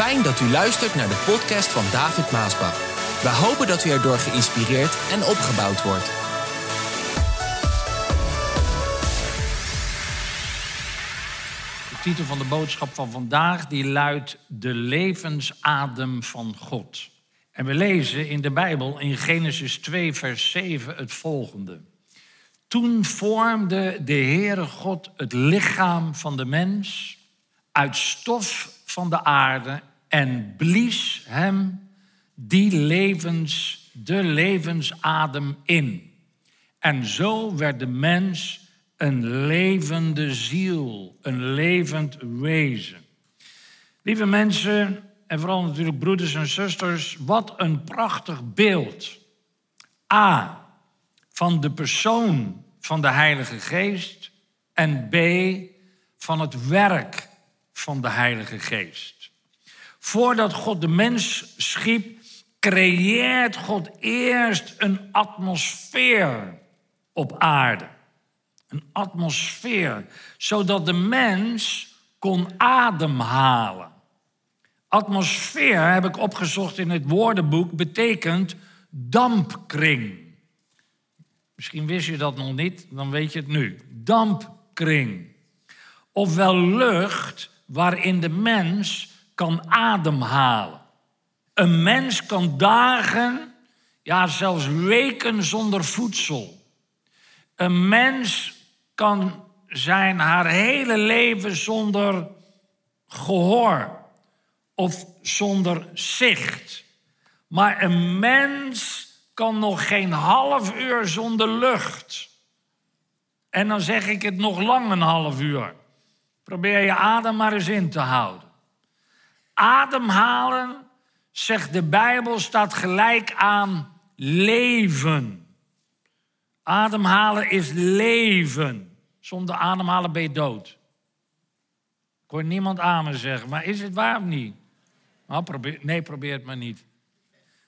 Fijn dat u luistert naar de podcast van David Maasbach. We hopen dat u erdoor geïnspireerd en opgebouwd wordt. De titel van de boodschap van vandaag die luidt De levensadem van God. En we lezen in de Bijbel in Genesis 2 vers 7 het volgende. Toen vormde de Heere God het lichaam van de mens uit stof van de aarde en blies hem die levens, de levensadem in. En zo werd de mens een levende ziel, een levend wezen. Lieve mensen, en vooral natuurlijk broeders en zusters, wat een prachtig beeld. A, van de persoon van de Heilige Geest en B, van het werk van de Heilige Geest. Voordat God de mens schiep, creëert God eerst een atmosfeer op aarde. Een atmosfeer, zodat de mens kon ademhalen. Atmosfeer, heb ik opgezocht in het woordenboek, betekent dampkring. Misschien wist je dat nog niet, dan weet je het nu. Dampkring. Ofwel lucht waarin de mens kan ademhalen. Een mens kan dagen, ja zelfs weken zonder voedsel. Een mens kan zijn haar hele leven zonder gehoor of zonder zicht. Maar een mens kan nog geen half uur zonder lucht. En dan zeg ik het nog lang een half uur. Probeer je adem maar eens in te houden. Ademhalen, zegt de Bijbel, staat gelijk aan leven. Ademhalen is leven. Zonder ademhalen ben je dood. Ik hoor niemand amen zeggen, maar is het waar of niet? Nou, probeer, nee, probeer het maar niet.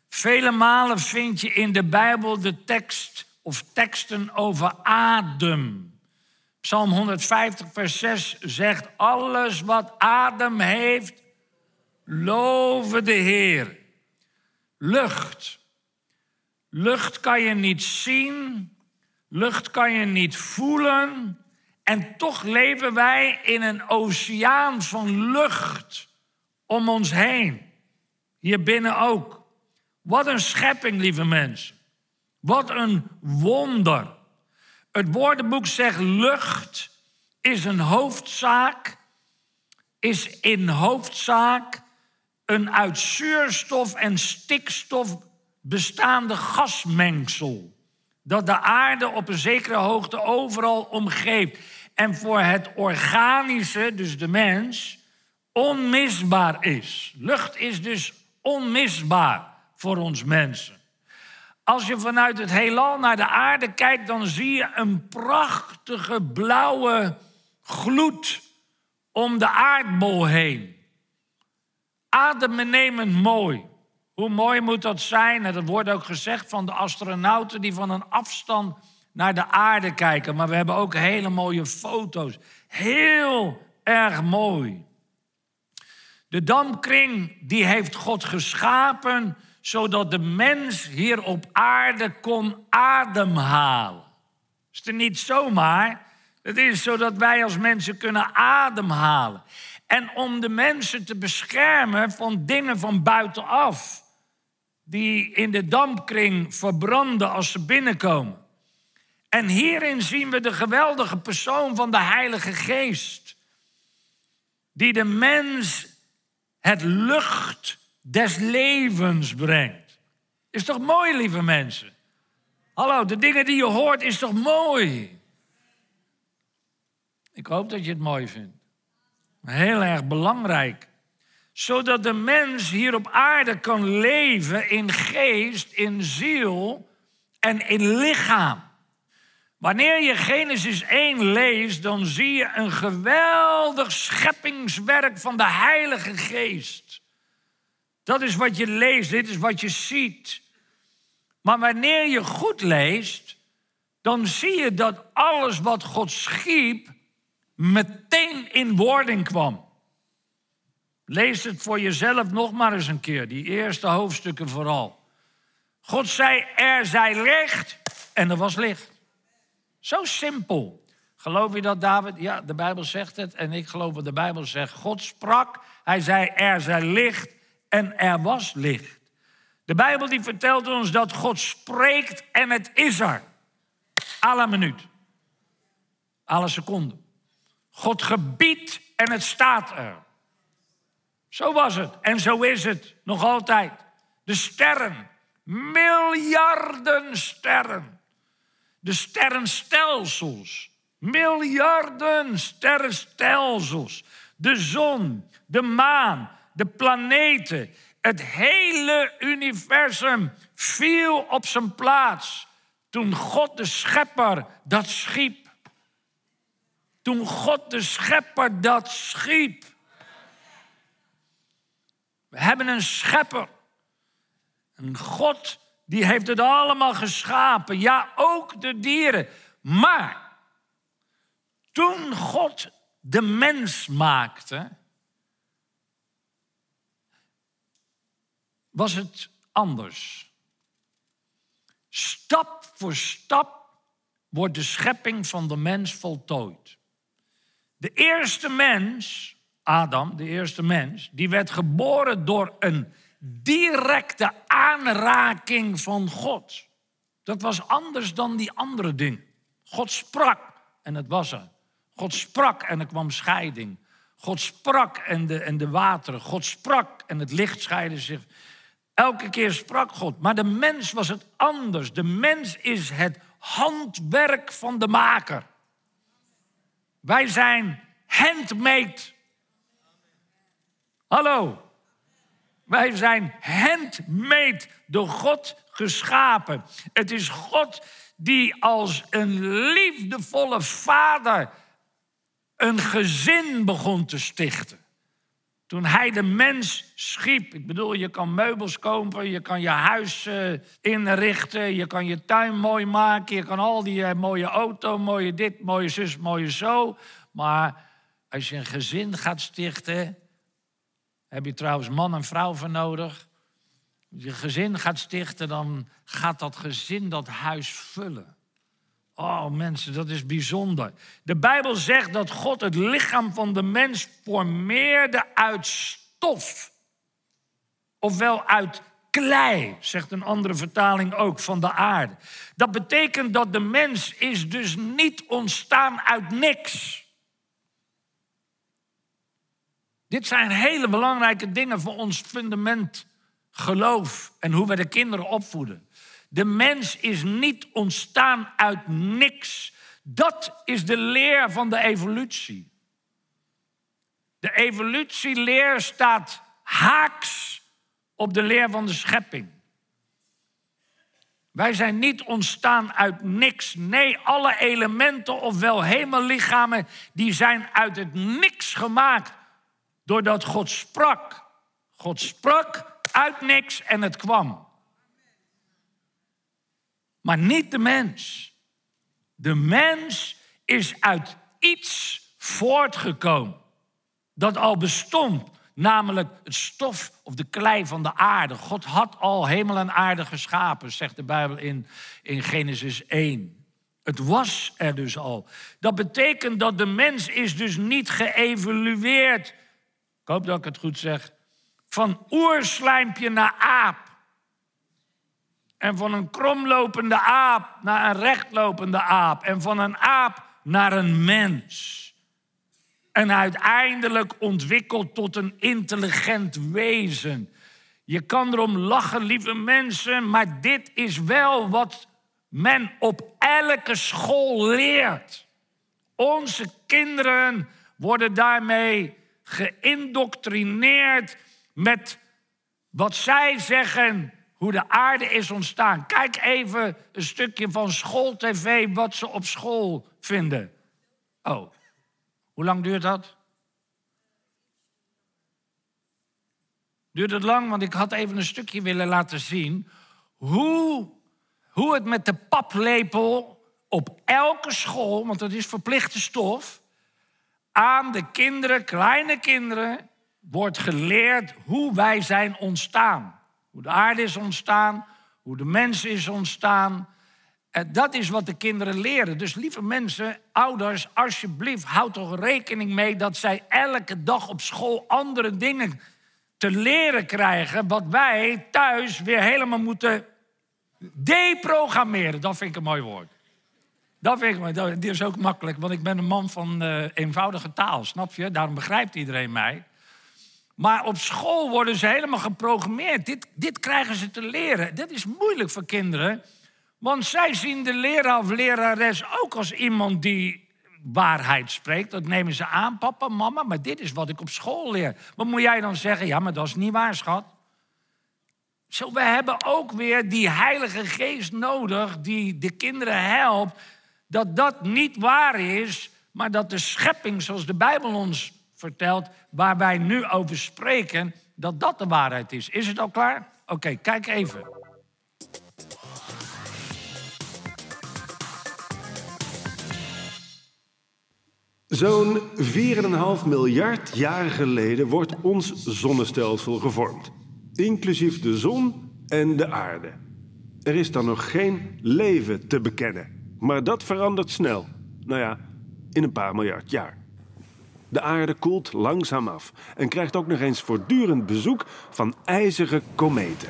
Vele malen vind je in de Bijbel de tekst of teksten over adem. Psalm 150, vers 6 zegt: Alles wat adem heeft, loven de Heer. Lucht. Lucht kan je niet zien, lucht kan je niet voelen. En toch leven wij in een oceaan van lucht om ons heen. Hier binnen ook. Wat een schepping, lieve mensen. Wat een wonder. Het woordenboek zegt lucht is een hoofdzaak, is in hoofdzaak een uit zuurstof en stikstof bestaande gasmengsel. Dat de aarde op een zekere hoogte overal omgeeft. En voor het organische, dus de mens, onmisbaar is. Lucht is dus onmisbaar voor ons mensen. Als je vanuit het heelal naar de aarde kijkt, dan zie je een prachtige blauwe gloed om de aardbol heen. Adembenemend mooi. Hoe mooi moet dat zijn? En dat wordt ook gezegd van de astronauten die van een afstand naar de aarde kijken. Maar we hebben ook hele mooie foto's. Heel erg mooi. De dampkring die heeft God geschapen zodat de mens hier op aarde kon ademhalen. Is het niet zomaar? Het is zodat wij als mensen kunnen ademhalen. En om de mensen te beschermen van dingen van buitenaf, die in de dampkring verbranden als ze binnenkomen. En hierin zien we de geweldige persoon van de Heilige Geest, die de mens het lucht des levens brengt. Is toch mooi, lieve mensen? Hallo, de dingen die je hoort is toch mooi? Ik hoop dat je het mooi vindt. Heel erg belangrijk. Zodat de mens hier op aarde kan leven in geest, in ziel en in lichaam. Wanneer je Genesis 1 leest, dan zie je een geweldig scheppingswerk van de Heilige Geest. Dat is wat je leest, dit is wat je ziet. Maar wanneer je goed leest, dan zie je dat alles wat God schiep meteen in wording kwam. Lees het voor jezelf nog maar eens een keer, die eerste hoofdstukken vooral. God zei, er zij licht en er was licht. Zo simpel. Geloof je dat, David? Ja, de Bijbel zegt het en ik geloof wat de Bijbel zegt. God sprak, hij zei, er zij licht en er was licht. De Bijbel die vertelt ons dat God spreekt en het is er. Alle minuut. Alle seconde. God gebiedt en het staat er. Zo was het en zo is het nog altijd. De sterren, miljarden sterren. De sterrenstelsels, miljarden sterrenstelsels. De zon, de maan, de planeten, het hele universum viel op zijn plaats toen God de schepper dat schiep. Toen God de schepper dat schiep. We hebben een schepper. Een God die heeft het allemaal geschapen. Ja, ook de dieren. Maar toen God de mens maakte, was het anders. Stap voor stap wordt de schepping van de mens voltooid. De eerste mens, Adam, de eerste mens, die werd geboren door een directe aanraking van God. Dat was anders dan die andere dingen. God sprak en het was er. God sprak en er kwam scheiding. God sprak en de, en de wateren. God sprak en het licht scheidde zich. Elke keer sprak God. Maar de mens was het anders. De mens is het handwerk van de maker. Wij zijn handmade. Hallo. Wij zijn handmade door God geschapen. Het is God die als een liefdevolle vader een gezin begon te stichten. Toen hij de mens schiep. Ik bedoel, je kan meubels kopen, je kan je huis uh, inrichten, je kan je tuin mooi maken, je kan al die uh, mooie auto, mooie dit, mooie zus, mooie zo. Maar als je een gezin gaat stichten, heb je trouwens man en vrouw voor nodig. Als je gezin gaat stichten, dan gaat dat gezin dat huis vullen. Oh mensen, dat is bijzonder. De Bijbel zegt dat God het lichaam van de mens formeerde uit stof. Ofwel uit klei, zegt een andere vertaling ook, van de aarde. Dat betekent dat de mens is dus niet ontstaan uit niks. Dit zijn hele belangrijke dingen voor ons fundament geloof en hoe we de kinderen opvoeden. De mens is niet ontstaan uit niks. Dat is de leer van de evolutie. De evolutieleer staat haaks op de leer van de schepping. Wij zijn niet ontstaan uit niks. Nee, alle elementen, ofwel hemellichamen, die zijn uit het niks gemaakt. Doordat God sprak. God sprak uit niks en het kwam. Maar niet de mens. De mens is uit iets voortgekomen dat al bestond, namelijk het stof of de klei van de aarde. God had al hemel en aarde geschapen, zegt de Bijbel in, in Genesis 1. Het was er dus al. Dat betekent dat de mens is dus niet geëvolueerd. Ik hoop dat ik het goed zeg. Van oerslijmpje naar aap. En van een kromlopende aap naar een rechtlopende aap. En van een aap naar een mens. En uiteindelijk ontwikkeld tot een intelligent wezen. Je kan erom lachen, lieve mensen, maar dit is wel wat men op elke school leert. Onze kinderen worden daarmee geïndoctrineerd met wat zij zeggen hoe de aarde is ontstaan. Kijk even een stukje van schooltv wat ze op school vinden. Oh, hoe lang duurt dat? Duurt het lang? Want ik had even een stukje willen laten zien. Hoe, hoe het met de paplepel op elke school, want dat is verplichte stof, aan de kinderen, kleine kinderen, wordt geleerd hoe wij zijn ontstaan. Hoe de aarde is ontstaan, hoe de mens is ontstaan. En dat is wat de kinderen leren. Dus lieve mensen, ouders, alsjeblieft, houd toch rekening mee dat zij elke dag op school andere dingen te leren krijgen. Wat wij thuis weer helemaal moeten deprogrammeren. Dat vind ik een mooi woord. Dat vind ik mooi. Dat is ook makkelijk, want ik ben een man van uh, eenvoudige taal, snap je? Daarom begrijpt iedereen mij. Maar op school worden ze helemaal geprogrammeerd. Dit, dit krijgen ze te leren. Dat is moeilijk voor kinderen. Want zij zien de leraar of lerares ook als iemand die waarheid spreekt. Dat nemen ze aan, papa, mama, maar dit is wat ik op school leer. Wat moet jij dan zeggen? Ja, maar dat is niet waar, schat. Zo, we hebben ook weer die Heilige Geest nodig die de kinderen helpt. Dat dat niet waar is, maar dat de schepping, zoals de Bijbel ons vertelt, waar wij nu over spreken, dat dat de waarheid is. Is het al klaar? Oké, kijk even. Zo'n 4,5 miljard jaar geleden wordt ons zonnestelsel gevormd, inclusief de zon en de aarde. Er is dan nog geen leven te bekennen, maar dat verandert snel. Nou ja, in een paar miljard jaar. De aarde koelt langzaam af en krijgt ook nog eens voortdurend bezoek van ijzige kometen.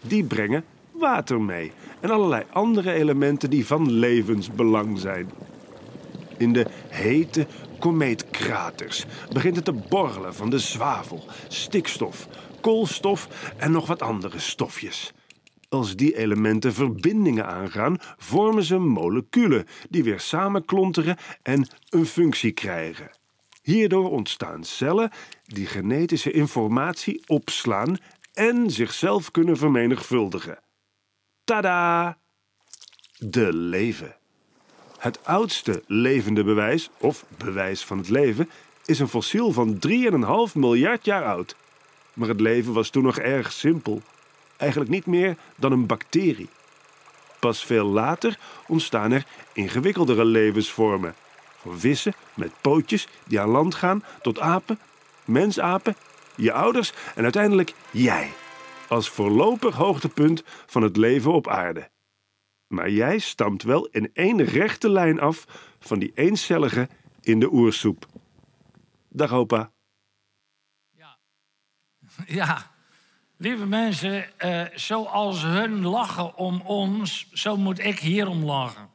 Die brengen water mee en allerlei andere elementen die van levensbelang zijn. In de hete komeetkraters begint het te borrelen van de zwavel, stikstof, koolstof en nog wat andere stofjes. Als die elementen verbindingen aangaan, vormen ze moleculen die weer samenklonteren en een functie krijgen. Hierdoor ontstaan cellen die genetische informatie opslaan en zichzelf kunnen vermenigvuldigen. Tada! De leven. Het oudste levende bewijs, of bewijs van het leven, is een fossiel van 3,5 miljard jaar oud. Maar het leven was toen nog erg simpel. Eigenlijk niet meer dan een bacterie. Pas veel later ontstaan er ingewikkeldere levensvormen. Van vissen met pootjes die aan land gaan, tot apen, mensapen, je ouders en uiteindelijk jij. Als voorlopig hoogtepunt van het leven op aarde. Maar jij stamt wel in één rechte lijn af van die eencellige in de oersoep. Dag opa. Ja, ja. lieve mensen, uh, zoals hun lachen om ons, zo moet ik hierom lachen.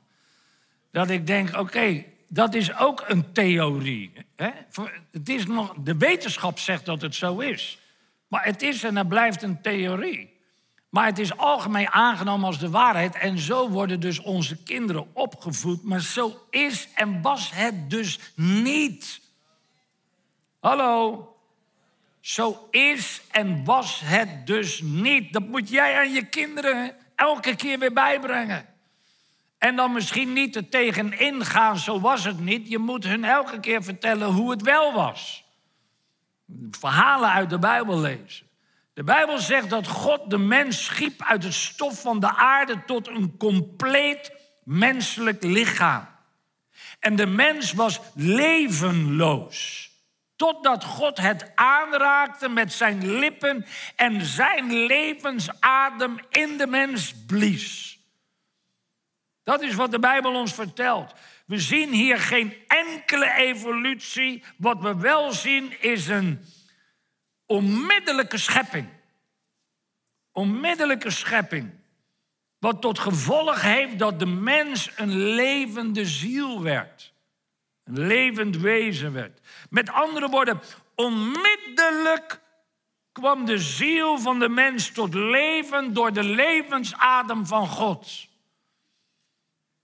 Dat ik denk, oké, dat is ook een theorie. Hè? Het is nog, de wetenschap zegt dat het zo is. Maar het is en het blijft een theorie. Maar het is algemeen aangenomen als de waarheid. En zo worden dus onze kinderen opgevoed. Maar zo is en was het dus niet. Hallo? Zo is en was het dus niet. Dat moet jij aan je kinderen elke keer weer bijbrengen. En dan misschien niet er tegenin gaan, zo was het niet. Je moet hun elke keer vertellen hoe het wel was. Verhalen uit de Bijbel lezen. De Bijbel zegt dat God de mens schiep uit het stof van de aarde tot een compleet menselijk lichaam. En de mens was levenloos. Totdat God het aanraakte met zijn lippen en zijn levensadem in de mens blies. Dat is wat de Bijbel ons vertelt. We zien hier geen enkele evolutie. Wat we wel zien is een onmiddellijke schepping. Onmiddellijke schepping. Wat tot gevolg heeft dat de mens een levende ziel werd. Een levend wezen werd. Met andere woorden, onmiddellijk kwam de ziel van de mens tot leven door de levensadem van God.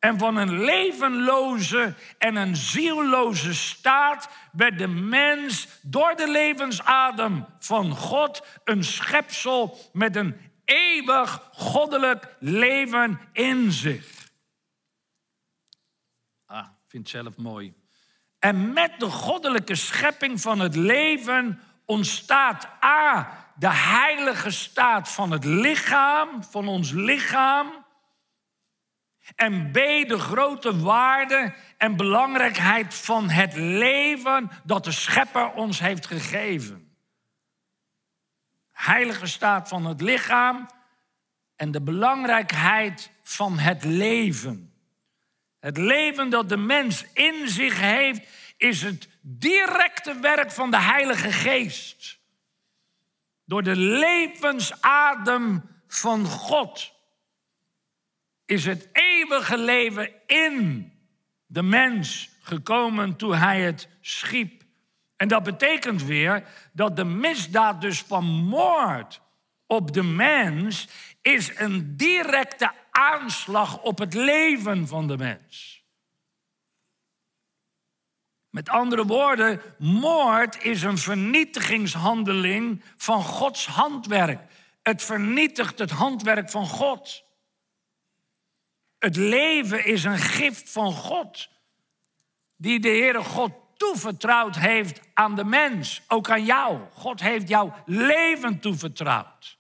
En van een levenloze en een zielloze staat werd de mens door de levensadem van God een schepsel met een eeuwig goddelijk leven in zich. Ah, vind zelf mooi. En met de goddelijke schepping van het leven ontstaat A, de heilige staat van het lichaam, van ons lichaam. En B, de grote waarde en belangrijkheid van het leven dat de Schepper ons heeft gegeven. heilige staat van het lichaam en de belangrijkheid van het leven. Het leven dat de mens in zich heeft, is het directe werk van de Heilige Geest. Door de levensadem van God is het eeuwige leven in de mens gekomen toen hij het schiep. En dat betekent weer dat de misdaad dus van moord op de mens is een directe aanslag op het leven van de mens. Met andere woorden, moord is een vernietigingshandeling van Gods handwerk. Het vernietigt het handwerk van God. Het leven is een gift van God, die de Heere God toevertrouwd heeft aan de mens, ook aan jou. God heeft jouw leven toevertrouwd.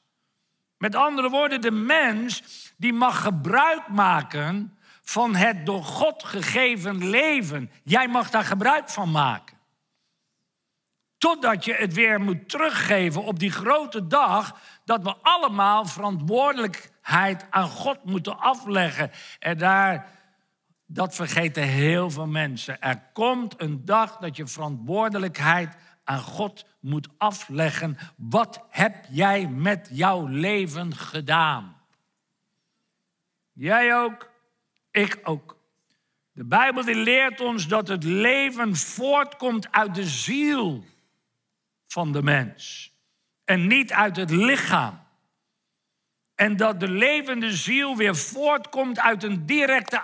Met andere woorden, de mens die mag gebruik maken van het door God gegeven leven. Jij mag daar gebruik van maken. Totdat je het weer moet teruggeven op die grote dag dat we allemaal aan God moeten afleggen. En daar, dat vergeten heel veel mensen. Er komt een dag dat je verantwoordelijkheid aan God moet afleggen. Wat heb jij met jouw leven gedaan? Jij ook, ik ook. De Bijbel die leert ons dat het leven voortkomt uit de ziel van de mens en niet uit het lichaam. En dat de levende ziel weer voortkomt uit een directe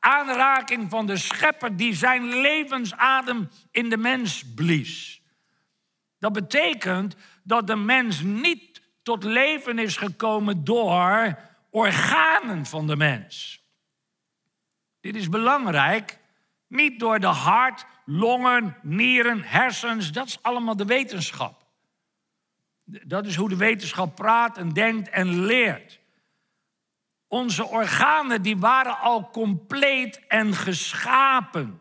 aanraking van de schepper die zijn levensadem in de mens blies. Dat betekent dat de mens niet tot leven is gekomen door organen van de mens. Dit is belangrijk, niet door de hart, longen, nieren, hersens, dat is allemaal de wetenschap. Dat is hoe de wetenschap praat en denkt en leert. Onze organen die waren al compleet en geschapen.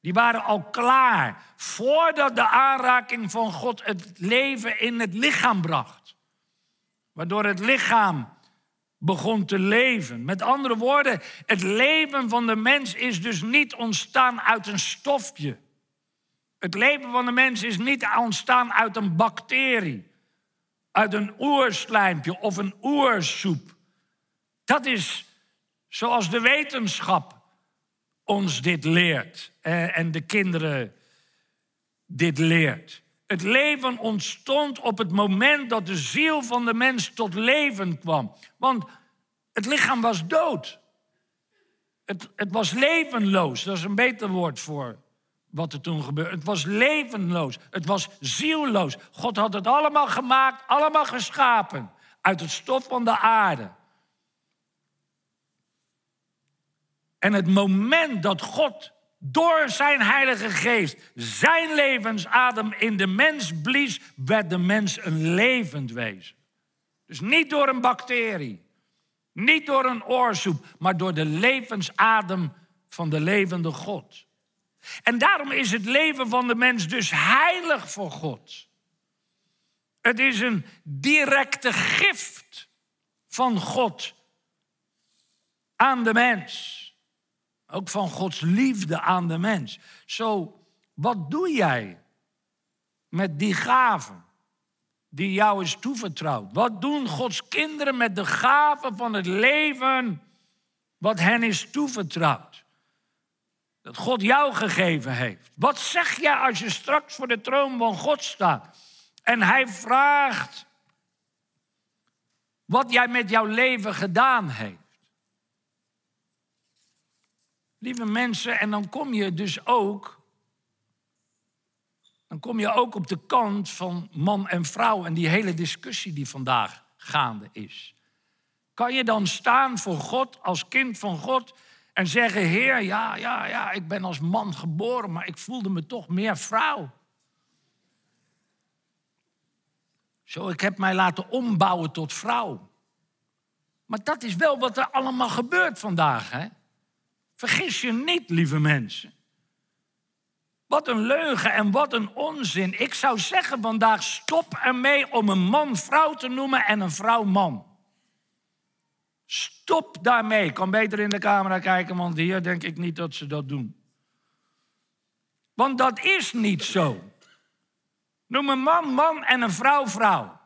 Die waren al klaar voordat de aanraking van God het leven in het lichaam bracht. Waardoor het lichaam begon te leven. Met andere woorden, het leven van de mens is dus niet ontstaan uit een stofje. Het leven van de mens is niet ontstaan uit een bacterie, uit een oerslijmpje of een oersoep. Dat is zoals de wetenschap ons dit leert eh, en de kinderen dit leert. Het leven ontstond op het moment dat de ziel van de mens tot leven kwam. Want het lichaam was dood. Het, het was levenloos, dat is een beter woord voor wat er toen gebeurde. Het was levenloos, het was zielloos. God had het allemaal gemaakt, allemaal geschapen uit het stof van de aarde. En het moment dat God door zijn Heilige Geest zijn levensadem in de mens blies, werd de mens een levend wezen. Dus niet door een bacterie, niet door een oorsoep, maar door de levensadem van de levende God. En daarom is het leven van de mens dus heilig voor God. Het is een directe gift van God aan de mens. Ook van Gods liefde aan de mens. Zo, wat doe jij met die gaven die jou is toevertrouwd? Wat doen Gods kinderen met de gaven van het leven wat hen is toevertrouwd? Dat God jou gegeven heeft. Wat zeg jij als je straks voor de troon van God staat en hij vraagt wat jij met jouw leven gedaan heeft? Lieve mensen, en dan kom je dus ook. Dan kom je ook op de kant van man en vrouw en die hele discussie die vandaag gaande is. Kan je dan staan voor God als kind van God en zeggen: Heer, ja, ja, ja, ik ben als man geboren, maar ik voelde me toch meer vrouw. Zo, ik heb mij laten ombouwen tot vrouw. Maar dat is wel wat er allemaal gebeurt vandaag, hè? Vergis je niet, lieve mensen. Wat een leugen en wat een onzin. Ik zou zeggen vandaag, stop ermee om een man vrouw te noemen en een vrouw man. Stop daarmee. Ik kan beter in de camera kijken, want hier denk ik niet dat ze dat doen. Want dat is niet zo. Noem een man man en een vrouw vrouw.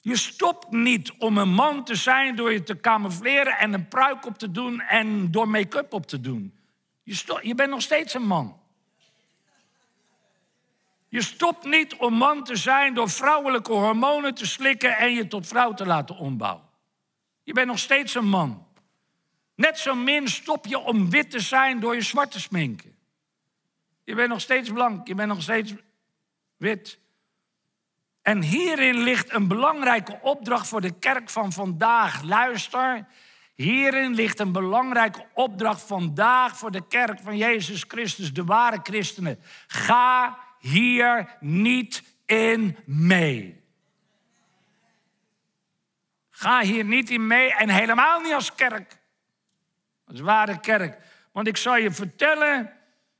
Je stopt niet om een man te zijn door je te camoufleren en een pruik op te doen en door make-up op te doen. Je, je bent nog steeds een man. Je stopt niet om man te zijn door vrouwelijke hormonen te slikken en je tot vrouw te laten ombouwen. Je bent nog steeds een man. Net zo min stop je om wit te zijn door je zwart te sminken. Je bent nog steeds blank, je bent nog steeds wit. En hierin ligt een belangrijke opdracht voor de kerk van vandaag. Luister, hierin ligt een belangrijke opdracht vandaag voor de kerk van Jezus Christus, de ware christenen. Ga hier niet in mee. Ga hier niet in mee en helemaal niet als kerk. Als ware kerk. Want ik zal je vertellen,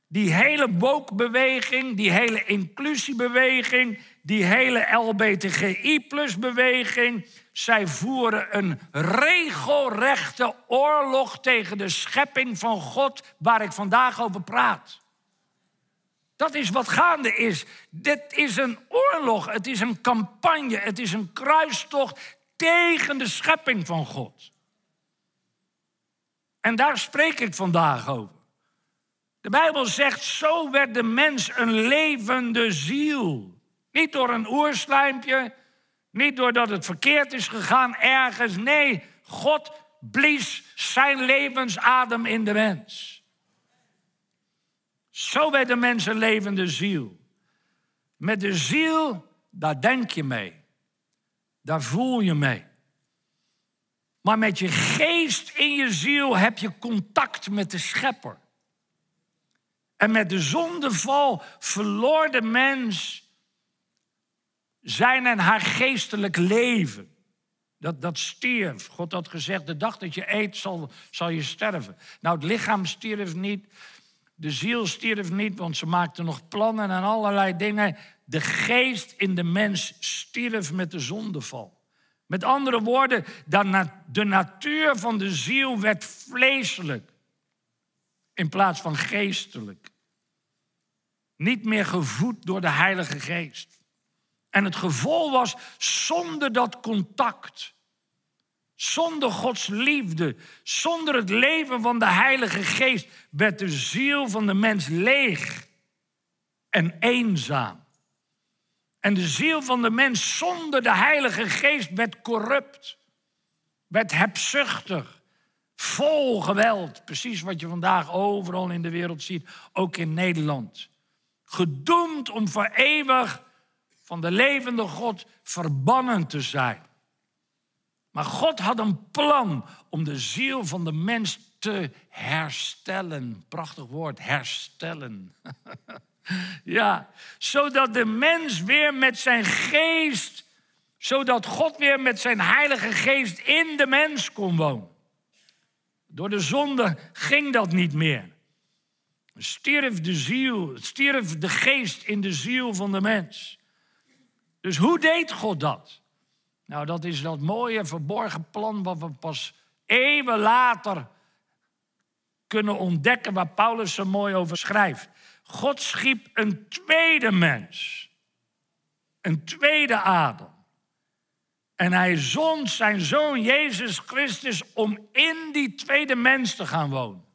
die hele woke-beweging, die hele inclusiebeweging, die hele LBTGI-beweging, zij voeren een regelrechte oorlog tegen de schepping van God waar ik vandaag over praat. Dat is wat gaande is. Dit is een oorlog, het is een campagne, het is een kruistocht tegen de schepping van God. En daar spreek ik vandaag over. De Bijbel zegt, zo werd de mens een levende ziel. Niet door een oerslijmpje, niet doordat het verkeerd is gegaan ergens. Nee, God blies zijn levensadem in de mens. Zo werd de mens een levende ziel. Met de ziel, daar denk je mee. Daar voel je mee. Maar met je geest in je ziel heb je contact met de schepper. En met de zondeval verloor de mens zijn en haar geestelijk leven. Dat, dat stierf. God had gezegd, de dag dat je eet zal, zal je sterven. Nou, het lichaam stierf niet. De ziel stierf niet, want ze maakte nog plannen en allerlei dingen. De geest in de mens stierf met de zondeval. Met andere woorden, de natuur van de ziel werd vleeselijk in plaats van geestelijk. Niet meer gevoed door de Heilige Geest. En het gevolg was zonder dat contact, zonder Gods liefde, zonder het leven van de Heilige Geest, werd de ziel van de mens leeg en eenzaam. En de ziel van de mens zonder de Heilige Geest werd corrupt, werd hebzuchtig, vol geweld. Precies wat je vandaag overal in de wereld ziet, ook in Nederland. Gedoemd om voor eeuwig van de levende God verbannen te zijn. Maar God had een plan om de ziel van de mens te herstellen. Prachtig woord, herstellen. Ja, zodat de mens weer met zijn geest, zodat God weer met zijn heilige geest in de mens kon wonen. Door de zonde ging dat niet meer. Stierf de ziel, stierf de geest in de ziel van de mens. Dus hoe deed God dat? Nou, dat is dat mooie verborgen plan wat we pas eeuwen later kunnen ontdekken, waar Paulus zo mooi over schrijft. God schiep een tweede mens. Een tweede Adam. En hij zond zijn zoon Jezus Christus om in die tweede mens te gaan wonen.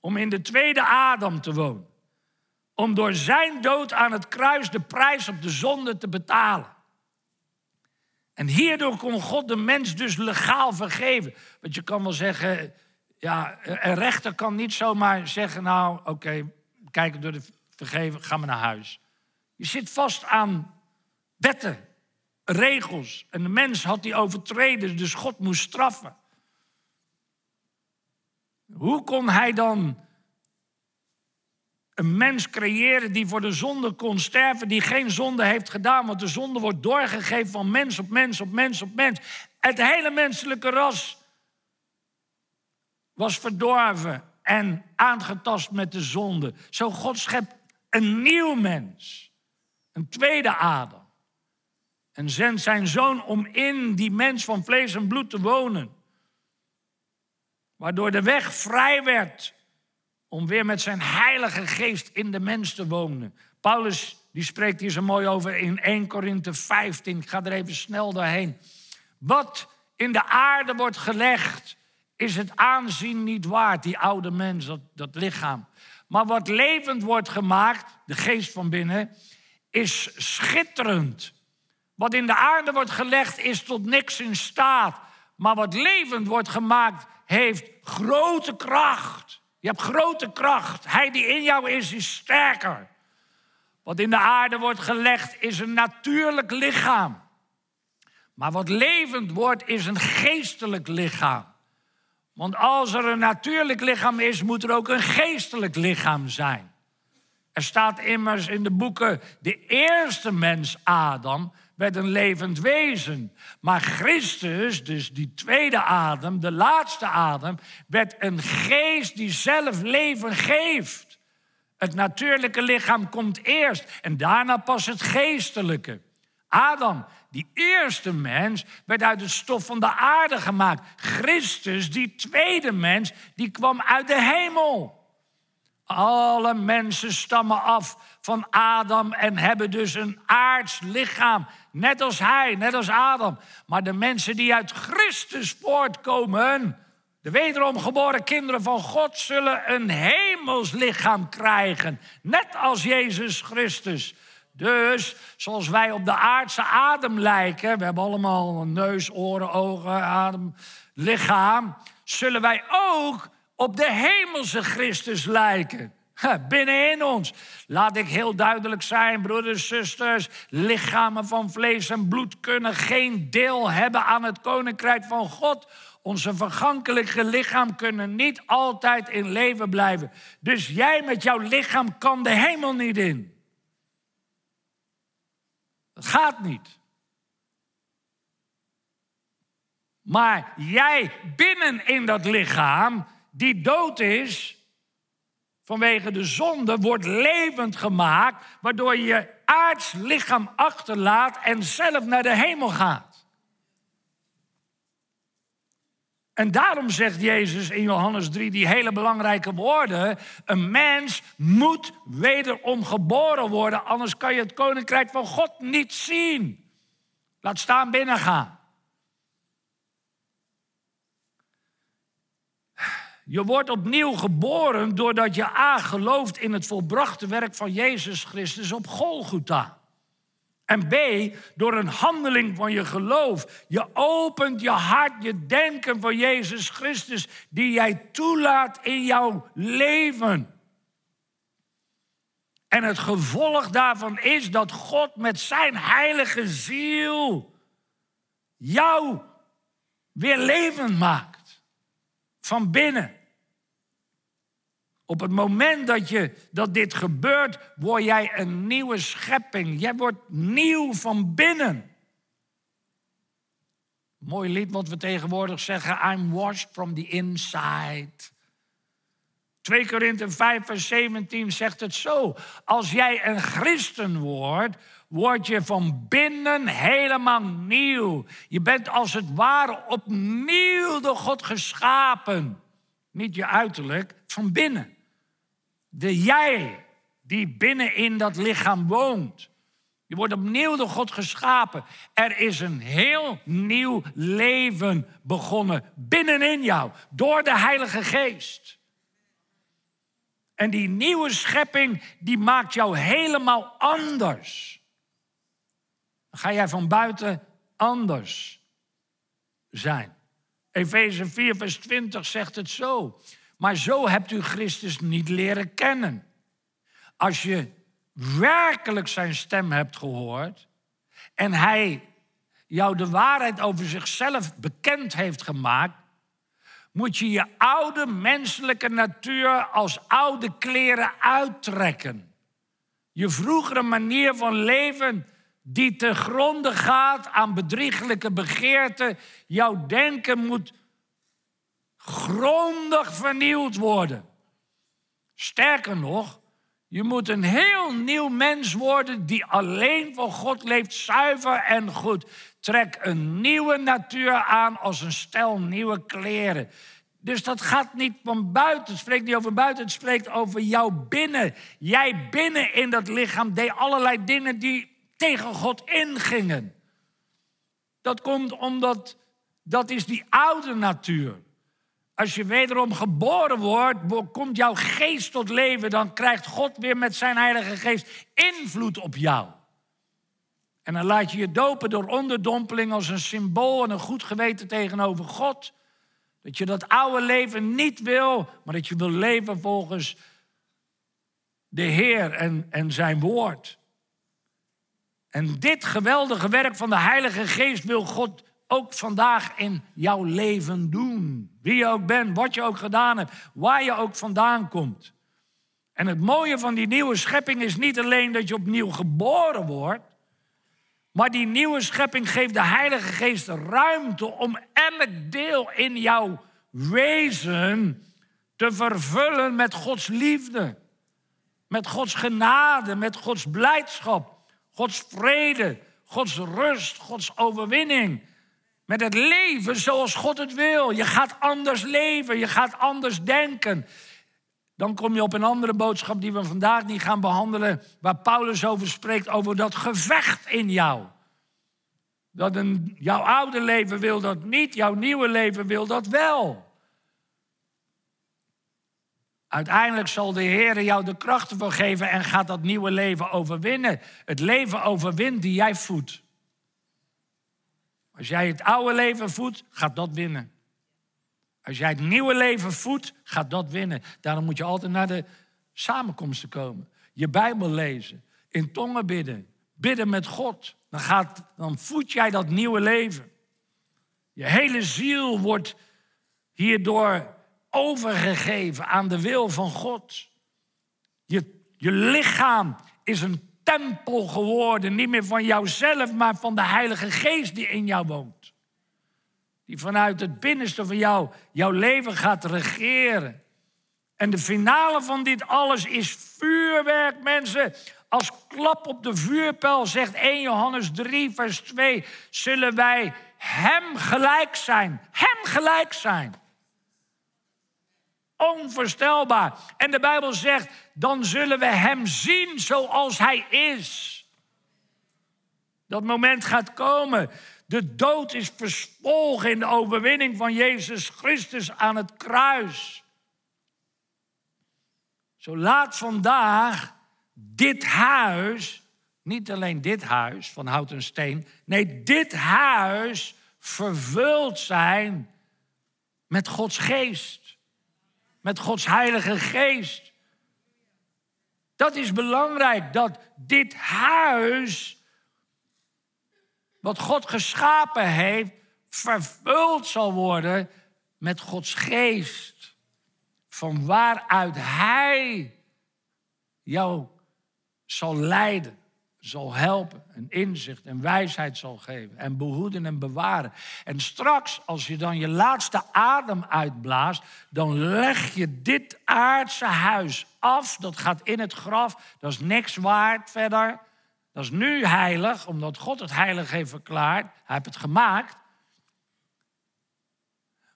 Om in de tweede Adam te wonen. Om door zijn dood aan het kruis de prijs op de zonde te betalen. En hierdoor kon God de mens dus legaal vergeven. Want je kan wel zeggen, ja, een rechter kan niet zomaar zeggen, nou oké, kijken door de vergeven, ga maar naar huis. Je zit vast aan wetten, regels. En de mens had die overtreden, dus God moest straffen. Hoe kon hij dan een mens creëren die voor de zonde kon sterven, die geen zonde heeft gedaan? Want de zonde wordt doorgegeven van mens op mens op mens op mens. Het hele menselijke ras was verdorven en aangetast met de zonde. Zo God schept een nieuw mens, een tweede Adam. En zendt zijn zoon om in die mens van vlees en bloed te wonen. Waardoor de weg vrij werd om weer met zijn heilige geest in de mens te wonen. Paulus die spreekt hier zo mooi over in 1 Korinthe 15. Ik ga er even snel doorheen. Wat in de aarde wordt gelegd, is het aanzien niet waard, die oude mens, dat, dat lichaam. Maar wat levend wordt gemaakt, de geest van binnen, is schitterend. Wat in de aarde wordt gelegd, is tot niks in staat. Maar wat levend wordt gemaakt, heeft grote kracht. Je hebt grote kracht. Hij die in jou is, is sterker. Wat in de aarde wordt gelegd, is een natuurlijk lichaam. Maar wat levend wordt, is een geestelijk lichaam. Want als er een natuurlijk lichaam is, moet er ook een geestelijk lichaam zijn. Er staat immers in de boeken, de eerste mens Adam werd een levend wezen. Maar Christus, dus die tweede adem, de laatste adem, werd een geest die zelf leven geeft. Het natuurlijke lichaam komt eerst en daarna pas het geestelijke. Adam, die eerste mens, werd uit het stof van de aarde gemaakt. Christus, die tweede mens, die kwam uit de hemel. Alle mensen stammen af van Adam en hebben dus een aards lichaam. Net als hij, net als Adam. Maar de mensen die uit Christus voortkomen, de wederom geboren kinderen van God, zullen een hemels lichaam krijgen. Net als Jezus Christus. Dus zoals wij op de aardse adem lijken, we hebben allemaal een neus, oren, ogen, adem, lichaam, zullen wij ook op de hemelse Christus lijken. Binnenin ons. Laat ik heel duidelijk zijn, broeders, zusters. Lichamen van vlees en bloed kunnen geen deel hebben aan het koninkrijk van God. Onze vergankelijke lichaam kunnen niet altijd in leven blijven. Dus jij met jouw lichaam kan de hemel niet in. Dat gaat niet. Maar jij binnen in dat lichaam, die dood is, vanwege de zonde, wordt levend gemaakt, waardoor je je aards lichaam achterlaat en zelf naar de hemel gaat. En daarom zegt Jezus in Johannes 3 die hele belangrijke woorden: een mens moet wederom geboren worden, anders kan je het koninkrijk van God niet zien. Laat staan binnengaan. Je wordt opnieuw geboren doordat je A gelooft in het volbrachte werk van Jezus Christus op Golgotha. En B, door een handeling van je geloof. Je opent je hart, je denken voor Jezus Christus, die jij toelaat in jouw leven. En het gevolg daarvan is dat God met zijn heilige ziel jou weer levend maakt. Van binnen. Op het moment dat, je, dat dit gebeurt, word jij een nieuwe schepping. Jij wordt nieuw van binnen. Mooi lied wat we tegenwoordig zeggen, I'm washed from the inside. 2 Korinthe 5 vers 17 zegt het zo. Als jij een christen wordt, word je van binnen helemaal nieuw. Je bent als het ware opnieuw door God geschapen. Niet je uiterlijk, van binnen. De jij die binnenin dat lichaam woont. Je wordt opnieuw door God geschapen. Er is een heel nieuw leven begonnen binnenin jou door de Heilige Geest. En die nieuwe schepping die maakt jou helemaal anders. Dan ga jij van buiten anders zijn. Efeze 4, vers 20 zegt het zo. Maar zo hebt u Christus niet leren kennen. Als je werkelijk zijn stem hebt gehoord en hij jou de waarheid over zichzelf bekend heeft gemaakt, moet je je oude menselijke natuur als oude kleren uittrekken. Je vroegere manier van leven die te gronde gaat aan bedrieglijke begeerten, jouw denken moet grondig vernieuwd worden. Sterker nog, je moet een heel nieuw mens worden die alleen voor God leeft, zuiver en goed. Trek een nieuwe natuur aan als een stel nieuwe kleren. Dus dat gaat niet van buiten. Het spreekt niet over buiten, het spreekt over jou binnen. Jij binnen in dat lichaam deed allerlei dingen die tegen God ingingen. Dat komt omdat dat is die oude natuur. Als je wederom geboren wordt, komt jouw geest tot leven. Dan krijgt God weer met zijn Heilige Geest invloed op jou. En dan laat je je dopen door onderdompeling als een symbool en een goed geweten tegenover God. Dat je dat oude leven niet wil, maar dat je wil leven volgens de Heer en, en zijn woord. En dit geweldige werk van de Heilige Geest wil God ook vandaag in jouw leven doen. Wie je ook bent, wat je ook gedaan hebt, waar je ook vandaan komt. En het mooie van die nieuwe schepping is niet alleen dat je opnieuw geboren wordt, maar die nieuwe schepping geeft de Heilige Geest ruimte om elk deel in jouw wezen te vervullen met Gods liefde, met Gods genade, met Gods blijdschap, Gods vrede, Gods rust, Gods overwinning. Met het leven zoals God het wil. Je gaat anders leven, je gaat anders denken. Dan kom je op een andere boodschap die we vandaag niet gaan behandelen, waar Paulus over spreekt, over dat gevecht in jou. Dat een, jouw oude leven wil dat niet, jouw nieuwe leven wil dat wel. Uiteindelijk zal de Heer jou de krachten voor geven en gaat dat nieuwe leven overwinnen. Het leven overwint die jij voedt. Als jij het oude leven voedt, gaat dat winnen. Als jij het nieuwe leven voedt, gaat dat winnen. Daarom moet je altijd naar de samenkomsten komen. Je Bijbel lezen, in tongen bidden, bidden met God. Dan, gaat, dan voed jij dat nieuwe leven. Je hele ziel wordt hierdoor overgegeven aan de wil van God. Je, je lichaam is een tempel geworden, niet meer van jouzelf, maar van de Heilige Geest die in jou woont. Die vanuit het binnenste van jou jouw leven gaat regeren. En de finale van dit alles is vuurwerk, mensen. Als klap op de vuurpijl zegt 1 Johannes 3, vers 2, zullen wij Hem gelijk zijn. Hem gelijk zijn. Onvoorstelbaar. En de Bijbel zegt, dan zullen we Hem zien zoals Hij is. Dat moment gaat komen. De dood is verspolgen in de overwinning van Jezus Christus aan het kruis. Zo laat vandaag dit huis, niet alleen dit huis van hout en steen, nee, dit huis vervuld zijn met Gods geest met Gods Heilige Geest. Dat is belangrijk, dat dit huis, wat God geschapen heeft, vervuld zal worden met Gods Geest. Van waaruit Hij jou zal leiden zal helpen en inzicht en wijsheid zal geven en behoeden en bewaren. En straks, als je dan je laatste adem uitblaast, dan leg je dit aardse huis af. Dat gaat in het graf, dat is niks waard verder. Dat is nu heilig, omdat God het heilig heeft verklaard. Hij heeft het gemaakt.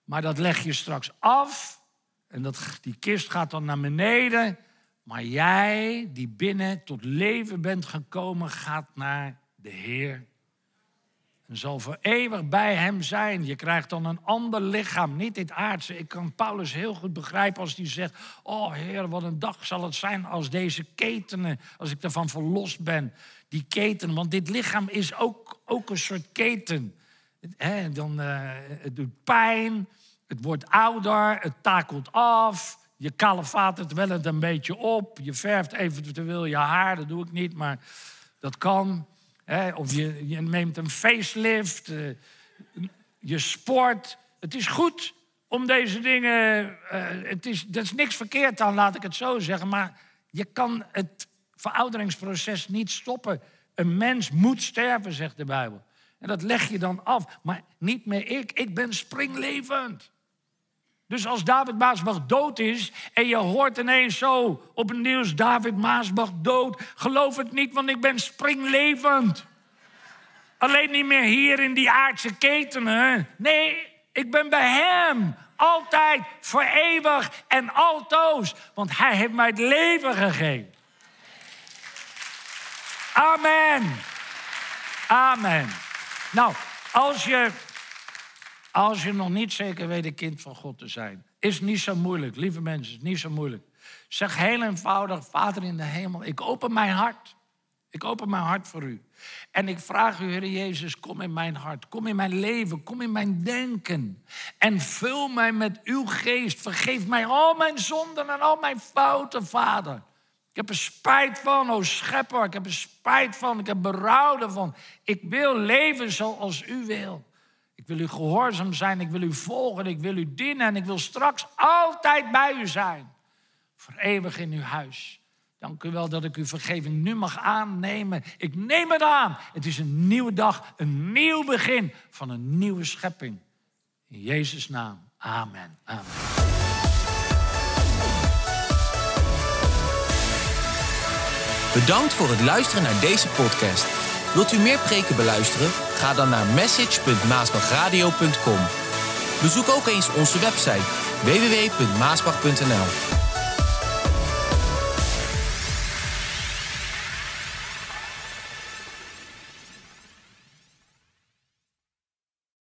Maar dat leg je straks af en dat, die kist gaat dan naar beneden maar jij die binnen tot leven bent gekomen, gaat naar de Heer. En zal voor eeuwig bij Hem zijn. Je krijgt dan een ander lichaam, niet dit aardse. Ik kan Paulus heel goed begrijpen als hij zegt: Oh Heer, wat een dag zal het zijn als deze ketenen, als ik ervan verlost ben. Die keten, want dit lichaam is ook, ook een soort keten. dan, uh, het doet pijn, het wordt ouder, het takelt af. Je kalefatert wel het een beetje op. Je verft eventueel je haar, dat doe ik niet, maar dat kan. Of je, je neemt een facelift, eh, je sport. Het is goed om deze dingen. Uh, het is, er is niks verkeerd aan, laat ik het zo zeggen. Maar je kan het verouderingsproces niet stoppen. Een mens moet sterven, zegt de Bijbel. En dat leg je dan af. Maar niet meer ik. Ik ben springlevend. Dus als David Maasbach dood is en je hoort ineens zo op het nieuws David Maasbach dood, geloof het niet, want ik ben springlevend. Alleen niet meer hier in die aardse ketenen. Nee, ik ben bij Hem. Altijd, voor eeuwig en altoos. Want Hij heeft mij het leven gegeven. Amen. Amen. Nou, als je, als je nog niet zeker weet een kind van God te zijn, is niet zo moeilijk, lieve mensen, is niet zo moeilijk. Zeg heel eenvoudig, Vader in de hemel, ik open mijn hart. Ik open mijn hart voor u. En ik vraag u, Heer Jezus, kom in mijn hart, kom in mijn leven, kom in mijn denken. En vul mij met uw geest. Vergeef mij al mijn zonden en al mijn fouten, Vader. Ik heb er spijt van, o schepper. Ik heb er spijt van, ik heb berouw ervan. Ik wil leven zoals u wil. Ik wil u gehoorzaam zijn, ik wil u volgen, ik wil u dienen... en ik wil straks altijd bij u zijn. Voor eeuwig in uw huis. Dank u wel dat ik uw vergeving nu mag aannemen. Ik neem het aan. Het is een nieuwe dag, een nieuw begin van een nieuwe schepping. In Jezus' naam. Amen. Amen. Bedankt voor het luisteren naar deze podcast. Wilt u meer preken beluisteren? Ga dan naar message.maasbachradio.com. Bezoek ook eens onze website www.maasbach.nl.